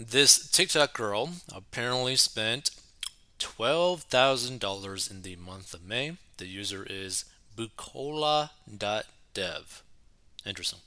This TikTok girl apparently spent $12,000 in the month of May. The user is bukola.dev. Interesting.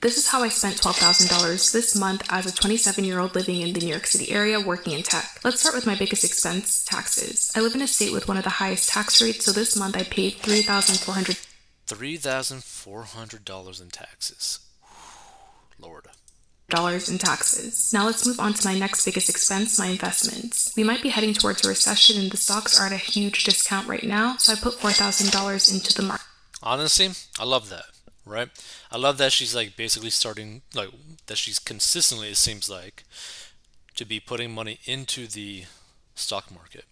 This is how I spent $12,000 this month as a 27 year old living in the New York City area working in tech. Let's start with my biggest expense taxes. I live in a state with one of the highest tax rates, so this month I paid $3,400. $3,400 in taxes. Lord. Dollars in taxes. Now let's move on to my next biggest expense, my investments. We might be heading towards a recession and the stocks are at a huge discount right now, so I put $4,000 into the market. Honestly, I love that right? I love that she's like basically starting like that she's consistently it seems like to be putting money into the stock market.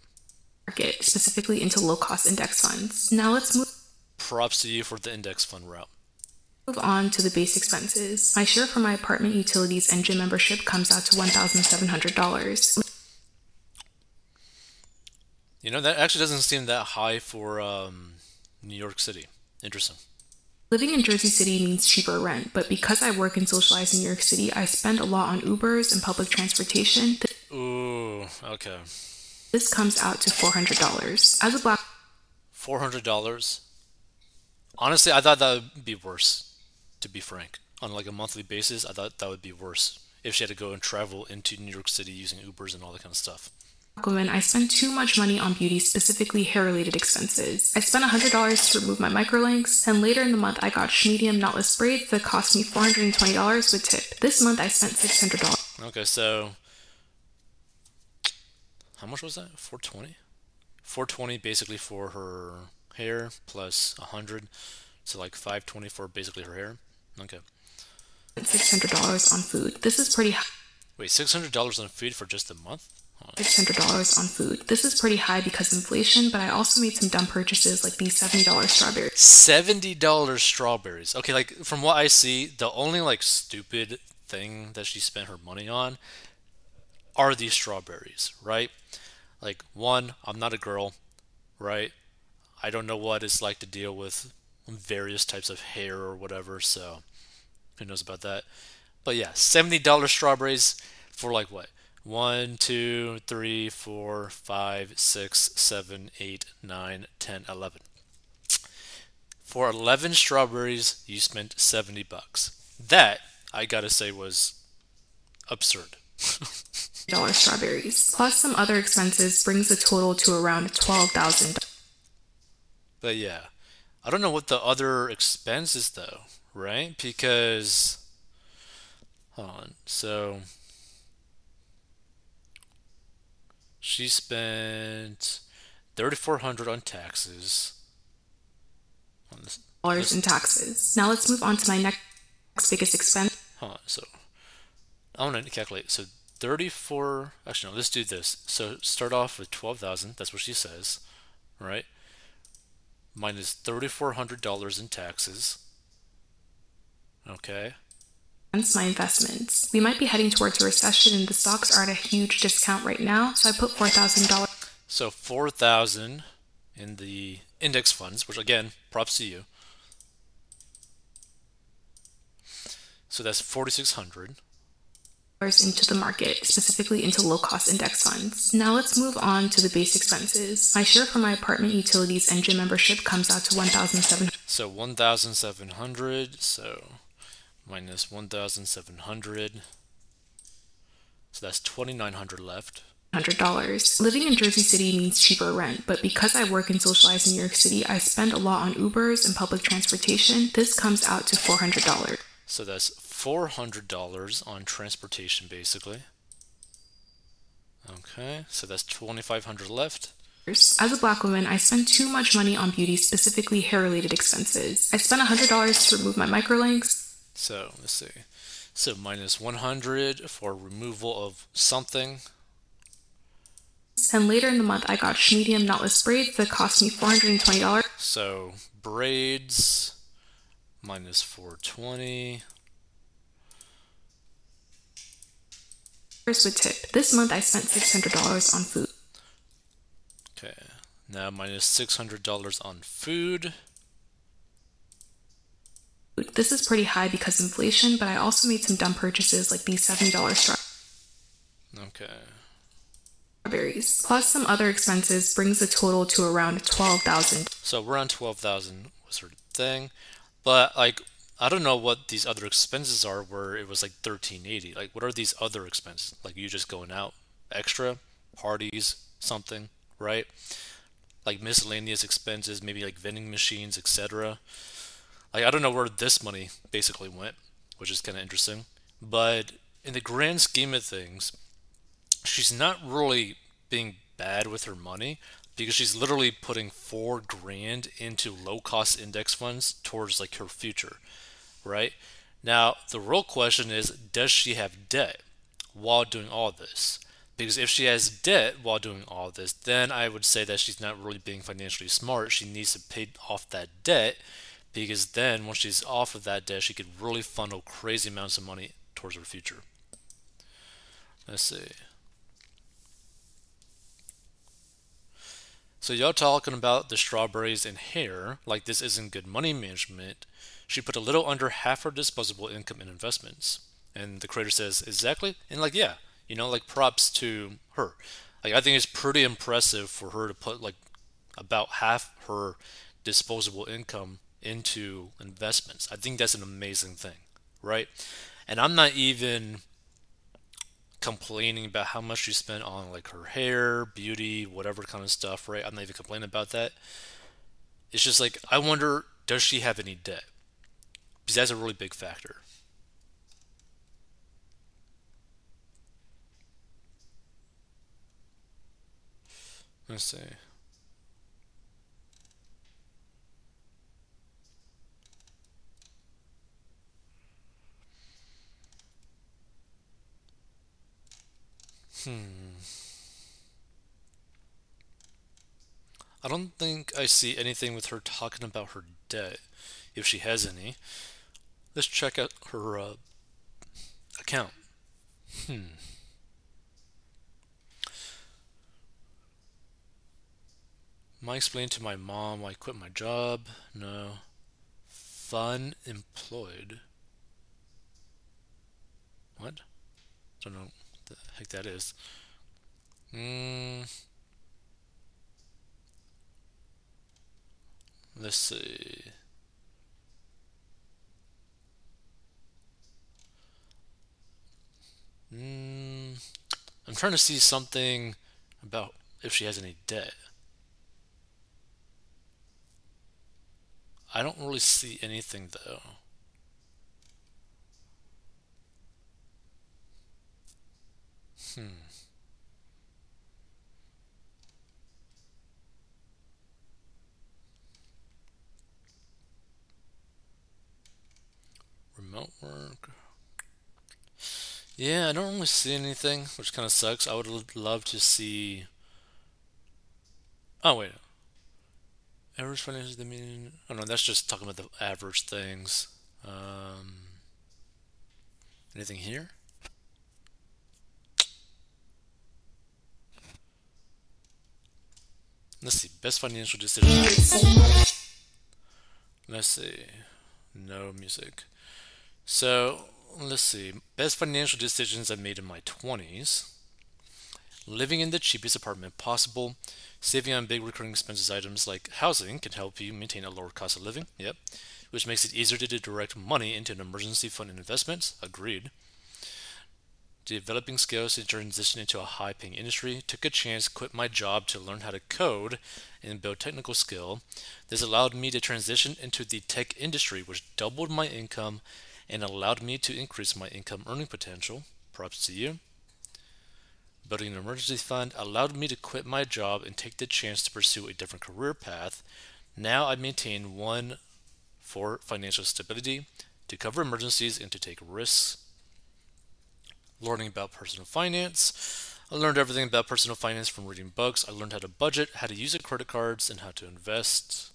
Market specifically into low cost index funds. Now let's move props to you for the index fund route. Move on to the base expenses. My share for my apartment utilities and gym membership comes out to $1,700. You know, that actually doesn't seem that high for um, New York City. Interesting. Living in Jersey City means cheaper rent, but because I work and socialize in New York City, I spend a lot on Ubers and public transportation. Ooh, okay. This comes out to $400. As a black $400? Honestly, I thought that would be worse, to be frank. On like a monthly basis, I thought that would be worse if she had to go and travel into New York City using Ubers and all that kind of stuff woman, I spend too much money on beauty, specifically hair related expenses. I spent $100 to remove my microlinks, and later in the month I got medium knotless braids that cost me $420 with tip. This month I spent $600. Okay, so how much was that? 420? 420 basically for her hair plus 100 so like 520 for basically her hair. Okay. $600 on food. This is pretty high. Wait, $600 on food for just a month? $600 on food. This is pretty high because of inflation, but I also made some dumb purchases like these $70 strawberries. $70 strawberries. Okay, like from what I see, the only like stupid thing that she spent her money on are these strawberries, right? Like one, I'm not a girl, right? I don't know what it's like to deal with various types of hair or whatever, so who knows about that. But yeah, $70 strawberries for like what? 1, 2, 3, 4, 5, 6, 7, 8, 9, 10, 11. For 11 strawberries, you spent 70 bucks. That, I gotta say, was absurd. dollar strawberries plus some other expenses brings the total to around 12000 but yeah i don't know what the other expenses though right because hold on so She spent thirty four hundred on taxes. Dollars in taxes. Now let's move on to my next biggest expense. Huh, so I want to calculate. So thirty four. Actually, no. Let's do this. So start off with twelve thousand. That's what she says, right? Minus Minus thirty four hundred dollars in taxes. Okay my investments. We might be heading towards a recession and the stocks are at a huge discount right now, so I put $4,000. So 4000 in the index funds, which again, props to you. So that's 4600 into the market, specifically into low cost index funds. Now let's move on to the base expenses. My share for my apartment utilities and gym membership comes out to 1700 So 1700 so minus 1,700. So that's 2,900 left. $100. Living in Jersey City means cheaper rent, but because I work and socialize in New York City, I spend a lot on Ubers and public transportation. This comes out to $400. So that's $400 on transportation basically. Okay, so that's 2500 left. As a black woman, I spend too much money on beauty, specifically hair related expenses. I spent $100 to remove my microlinks, so let's see. So minus 100 for removal of something. And later in the month, I got medium knotless braids that cost me $420. So braids minus 420. With tip. This month I spent $600 on food. Okay, now minus $600 on food. This is pretty high because of inflation, but I also made some dumb purchases like these $7 straw. Okay. strawberries, plus some other expenses brings the total to around 12,000. So around twelve thousand was her thing, but like I don't know what these other expenses are. Where it was like thirteen eighty. Like what are these other expenses? Like you just going out extra parties, something, right? Like miscellaneous expenses, maybe like vending machines, etc. Like I don't know where this money basically went, which is kind of interesting. But in the grand scheme of things, she's not really being bad with her money because she's literally putting four grand into low cost index funds towards like her future, right? Now, the real question is does she have debt while doing all this? Because if she has debt while doing all this, then I would say that she's not really being financially smart. She needs to pay off that debt because then once she's off of that debt, she could really funnel crazy amounts of money towards her future. Let's see. So y'all talking about the strawberries and hair, like this isn't good money management. She put a little under half her disposable income in investments. And the creator says, exactly. And like, yeah, you know, like props to her. Like I think it's pretty impressive for her to put like about half her disposable income into investments. I think that's an amazing thing, right? And I'm not even complaining about how much she spent on like her hair, beauty, whatever kind of stuff, right? I'm not even complaining about that. It's just like I wonder, does she have any debt? Because that's a really big factor. Let's see. Hmm. I don't think I see anything with her talking about her debt, if she has any. Let's check out her uh, account. Hmm. Am I explaining to my mom why I quit my job? No. Fun employed. What? I Don't know the heck that is. Hmm. Let's see. Hmm. I'm trying to see something about if she has any debt. I don't really see anything though. Hmm. Remote work. Yeah, I don't really see anything, which kind of sucks. I would love to see. Oh wait, average financial the median. Oh no, that's just talking about the average things. Um, anything here? Let's see. Best financial decisions. Let's see. No music. So let's see. Best financial decisions I made in my 20s. Living in the cheapest apartment possible. Saving on big recurring expenses items like housing can help you maintain a lower cost of living. Yep. Which makes it easier to direct money into an emergency fund and investments. Agreed. Developing skills to transition into a high paying industry. Took a chance, quit my job to learn how to code and build technical skill. This allowed me to transition into the tech industry, which doubled my income and allowed me to increase my income earning potential. Props to you. Building an emergency fund allowed me to quit my job and take the chance to pursue a different career path. Now I maintain one for financial stability, to cover emergencies, and to take risks. Learning about personal finance. I learned everything about personal finance from reading books. I learned how to budget, how to use credit cards, and how to invest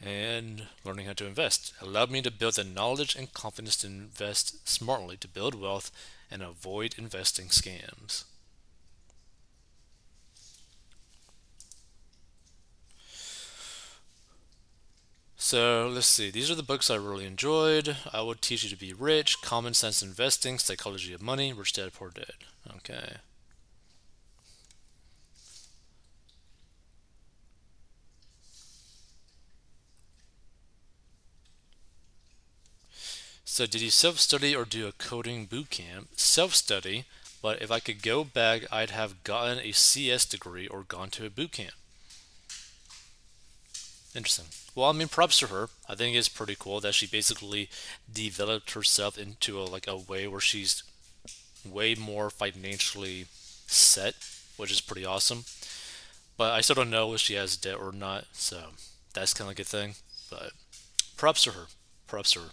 and learning how to invest allowed me to build the knowledge and confidence to invest smartly to build wealth and avoid investing scams. So let's see. These are the books I really enjoyed. I Would Teach You to Be Rich, Common Sense Investing, Psychology of Money, Rich Dad Poor Dad. Okay. So did you self-study or do a coding boot camp? Self-study, but if I could go back, I'd have gotten a CS degree or gone to a boot camp. Interesting. Well, I mean, props to her. I think it's pretty cool that she basically developed herself into a, like a way where she's way more financially set, which is pretty awesome. But I still don't know if she has debt or not, so that's kind of like a thing. But props to her. Props to her.